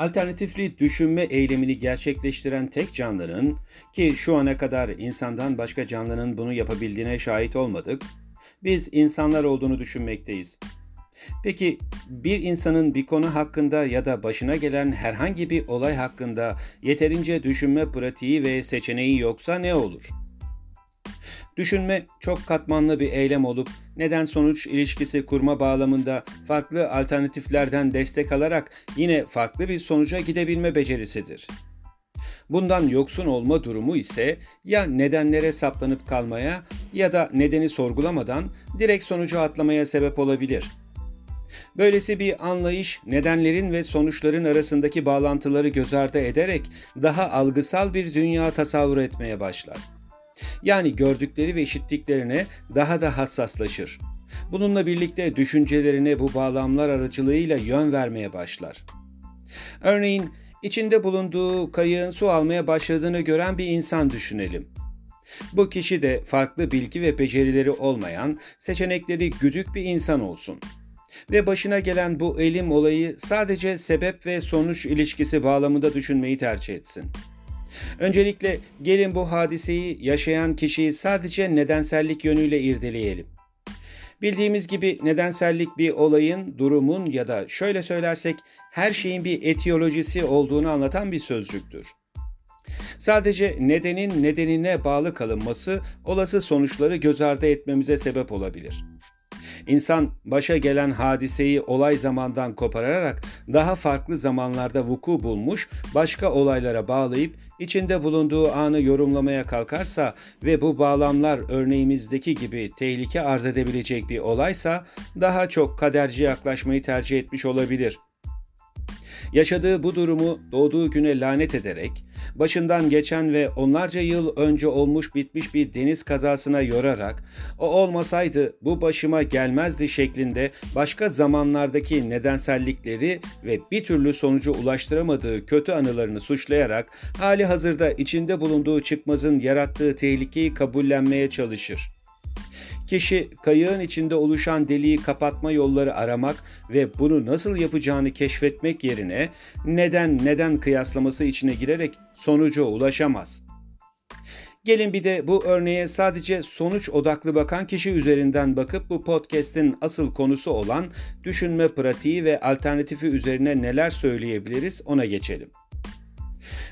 Alternatifli düşünme eylemini gerçekleştiren tek canlının ki şu ana kadar insandan başka canlının bunu yapabildiğine şahit olmadık, biz insanlar olduğunu düşünmekteyiz. Peki bir insanın bir konu hakkında ya da başına gelen herhangi bir olay hakkında yeterince düşünme pratiği ve seçeneği yoksa ne olur? Düşünme çok katmanlı bir eylem olup neden sonuç ilişkisi kurma bağlamında farklı alternatiflerden destek alarak yine farklı bir sonuca gidebilme becerisidir. Bundan yoksun olma durumu ise ya nedenlere saplanıp kalmaya ya da nedeni sorgulamadan direkt sonucu atlamaya sebep olabilir. Böylesi bir anlayış nedenlerin ve sonuçların arasındaki bağlantıları göz ardı ederek daha algısal bir dünya tasavvur etmeye başlar. Yani gördükleri ve işittiklerine daha da hassaslaşır. Bununla birlikte düşüncelerine bu bağlamlar aracılığıyla yön vermeye başlar. Örneğin içinde bulunduğu kayığın su almaya başladığını gören bir insan düşünelim. Bu kişi de farklı bilgi ve becerileri olmayan, seçenekleri güdük bir insan olsun. Ve başına gelen bu elim olayı sadece sebep ve sonuç ilişkisi bağlamında düşünmeyi tercih etsin. Öncelikle gelin bu hadiseyi yaşayan kişiyi sadece nedensellik yönüyle irdeleyelim. Bildiğimiz gibi nedensellik bir olayın, durumun ya da şöyle söylersek her şeyin bir etiyolojisi olduğunu anlatan bir sözcüktür. Sadece nedenin nedenine bağlı kalınması olası sonuçları göz ardı etmemize sebep olabilir. İnsan başa gelen hadiseyi olay zamandan kopararak daha farklı zamanlarda vuku bulmuş başka olaylara bağlayıp içinde bulunduğu anı yorumlamaya kalkarsa ve bu bağlamlar örneğimizdeki gibi tehlike arz edebilecek bir olaysa daha çok kaderci yaklaşmayı tercih etmiş olabilir.'' Yaşadığı bu durumu doğduğu güne lanet ederek, başından geçen ve onlarca yıl önce olmuş bitmiş bir deniz kazasına yorarak, o olmasaydı bu başıma gelmezdi şeklinde başka zamanlardaki nedensellikleri ve bir türlü sonucu ulaştıramadığı kötü anılarını suçlayarak hali hazırda içinde bulunduğu çıkmazın yarattığı tehlikeyi kabullenmeye çalışır. Kişi kayığın içinde oluşan deliği kapatma yolları aramak ve bunu nasıl yapacağını keşfetmek yerine neden neden kıyaslaması içine girerek sonuca ulaşamaz. Gelin bir de bu örneğe sadece sonuç odaklı bakan kişi üzerinden bakıp bu podcast'in asıl konusu olan düşünme pratiği ve alternatifi üzerine neler söyleyebiliriz ona geçelim.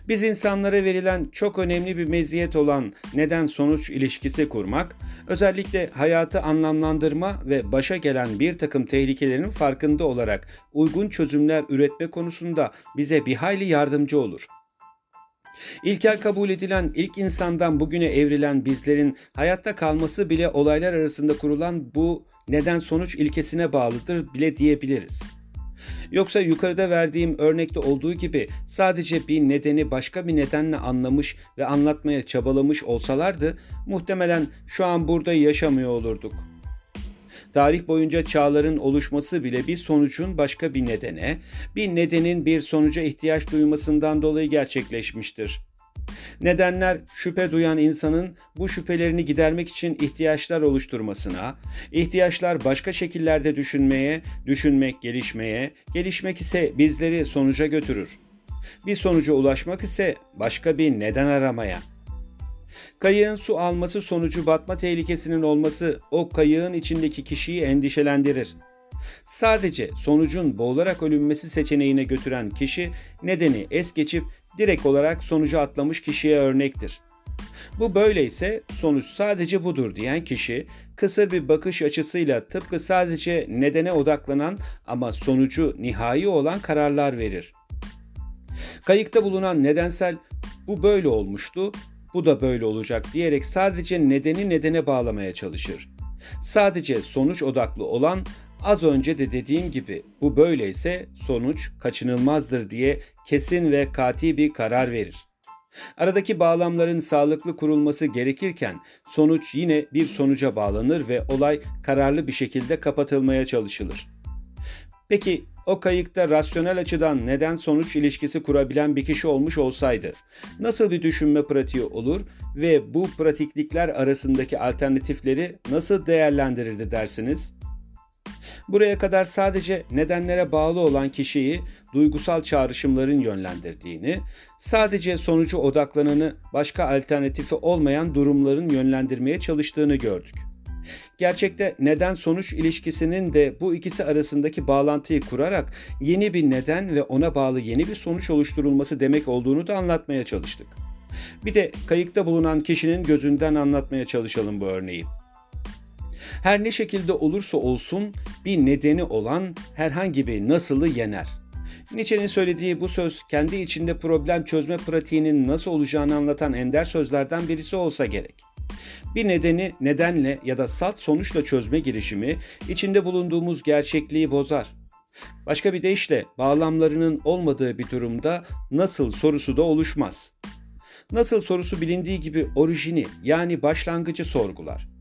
Biz insanlara verilen çok önemli bir meziyet olan neden-sonuç ilişkisi kurmak, özellikle hayatı anlamlandırma ve başa gelen bir takım tehlikelerin farkında olarak uygun çözümler üretme konusunda bize bir hayli yardımcı olur. İlkel kabul edilen ilk insandan bugüne evrilen bizlerin hayatta kalması bile olaylar arasında kurulan bu neden sonuç ilkesine bağlıdır bile diyebiliriz. Yoksa yukarıda verdiğim örnekte olduğu gibi sadece bir nedeni başka bir nedenle anlamış ve anlatmaya çabalamış olsalardı muhtemelen şu an burada yaşamıyor olurduk. Tarih boyunca çağların oluşması bile bir sonucun başka bir nedene, bir nedenin bir sonuca ihtiyaç duymasından dolayı gerçekleşmiştir. Nedenler şüphe duyan insanın bu şüphelerini gidermek için ihtiyaçlar oluşturmasına, ihtiyaçlar başka şekillerde düşünmeye, düşünmek gelişmeye, gelişmek ise bizleri sonuca götürür. Bir sonuca ulaşmak ise başka bir neden aramaya. Kayığın su alması sonucu batma tehlikesinin olması o kayığın içindeki kişiyi endişelendirir. Sadece sonucun boğularak ölünmesi seçeneğine götüren kişi nedeni es geçip direkt olarak sonucu atlamış kişiye örnektir. Bu böyleyse sonuç sadece budur diyen kişi kısır bir bakış açısıyla tıpkı sadece nedene odaklanan ama sonucu nihai olan kararlar verir. Kayıkta bulunan nedensel bu böyle olmuştu, bu da böyle olacak diyerek sadece nedeni nedene bağlamaya çalışır. Sadece sonuç odaklı olan Az önce de dediğim gibi bu böyleyse sonuç kaçınılmazdır diye kesin ve kati bir karar verir. Aradaki bağlamların sağlıklı kurulması gerekirken sonuç yine bir sonuca bağlanır ve olay kararlı bir şekilde kapatılmaya çalışılır. Peki o kayıkta rasyonel açıdan neden sonuç ilişkisi kurabilen bir kişi olmuş olsaydı nasıl bir düşünme pratiği olur ve bu pratiklikler arasındaki alternatifleri nasıl değerlendirirdi dersiniz? Buraya kadar sadece nedenlere bağlı olan kişiyi duygusal çağrışımların yönlendirdiğini, sadece sonucu odaklananı başka alternatifi olmayan durumların yönlendirmeye çalıştığını gördük. Gerçekte neden sonuç ilişkisinin de bu ikisi arasındaki bağlantıyı kurarak yeni bir neden ve ona bağlı yeni bir sonuç oluşturulması demek olduğunu da anlatmaya çalıştık. Bir de kayıkta bulunan kişinin gözünden anlatmaya çalışalım bu örneği. Her ne şekilde olursa olsun bir nedeni olan herhangi bir nasılı yener. Nietzsche'nin söylediği bu söz kendi içinde problem çözme pratiğinin nasıl olacağını anlatan ender sözlerden birisi olsa gerek. Bir nedeni nedenle ya da salt sonuçla çözme girişimi içinde bulunduğumuz gerçekliği bozar. Başka bir deyişle bağlamlarının olmadığı bir durumda nasıl sorusu da oluşmaz. Nasıl sorusu bilindiği gibi orijini yani başlangıcı sorgular.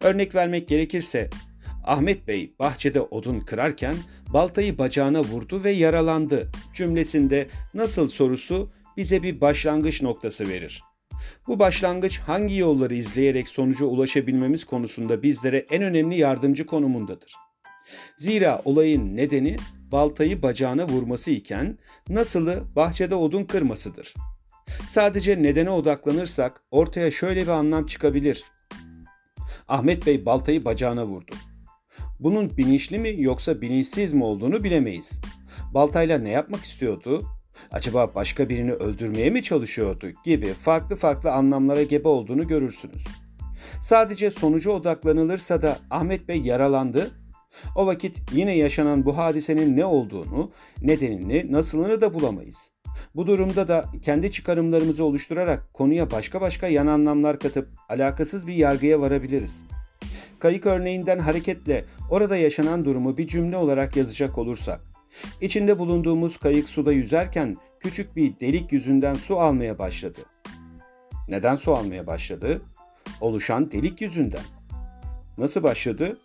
Örnek vermek gerekirse Ahmet Bey bahçede odun kırarken baltayı bacağına vurdu ve yaralandı cümlesinde nasıl sorusu bize bir başlangıç noktası verir. Bu başlangıç hangi yolları izleyerek sonuca ulaşabilmemiz konusunda bizlere en önemli yardımcı konumundadır. Zira olayın nedeni baltayı bacağına vurması iken nasılı bahçede odun kırmasıdır. Sadece nedene odaklanırsak ortaya şöyle bir anlam çıkabilir. Ahmet Bey baltayı bacağına vurdu. Bunun bilinçli mi yoksa bilinçsiz mi olduğunu bilemeyiz. Baltayla ne yapmak istiyordu? Acaba başka birini öldürmeye mi çalışıyordu gibi farklı farklı anlamlara gebe olduğunu görürsünüz. Sadece sonuca odaklanılırsa da Ahmet Bey yaralandı. O vakit yine yaşanan bu hadisenin ne olduğunu, nedenini, nasılını da bulamayız. Bu durumda da kendi çıkarımlarımızı oluşturarak konuya başka başka yan anlamlar katıp alakasız bir yargıya varabiliriz. Kayık örneğinden hareketle orada yaşanan durumu bir cümle olarak yazacak olursak, İçinde bulunduğumuz kayık suda yüzerken küçük bir delik yüzünden su almaya başladı. Neden su almaya başladı? Oluşan delik yüzünden. Nasıl başladı?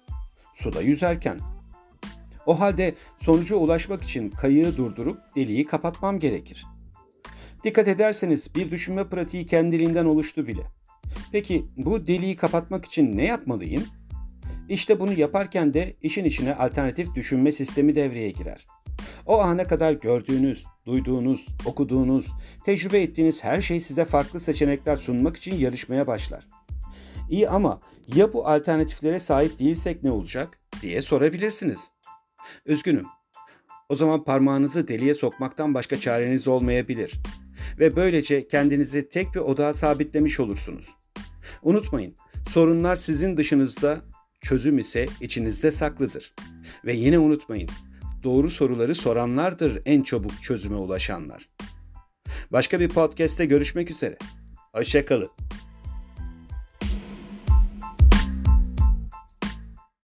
Suda yüzerken. O halde sonuca ulaşmak için kayığı durdurup deliği kapatmam gerekir. Dikkat ederseniz bir düşünme pratiği kendiliğinden oluştu bile. Peki bu deliği kapatmak için ne yapmalıyım? İşte bunu yaparken de işin içine alternatif düşünme sistemi devreye girer. O ana kadar gördüğünüz, duyduğunuz, okuduğunuz, tecrübe ettiğiniz her şey size farklı seçenekler sunmak için yarışmaya başlar. İyi ama ya bu alternatiflere sahip değilsek ne olacak diye sorabilirsiniz. Üzgünüm. O zaman parmağınızı deliğe sokmaktan başka çareniz olmayabilir ve böylece kendinizi tek bir odağa sabitlemiş olursunuz. Unutmayın, sorunlar sizin dışınızda, çözüm ise içinizde saklıdır. Ve yine unutmayın, doğru soruları soranlardır en çabuk çözüme ulaşanlar. Başka bir podcast'te görüşmek üzere. Hoşçakalın.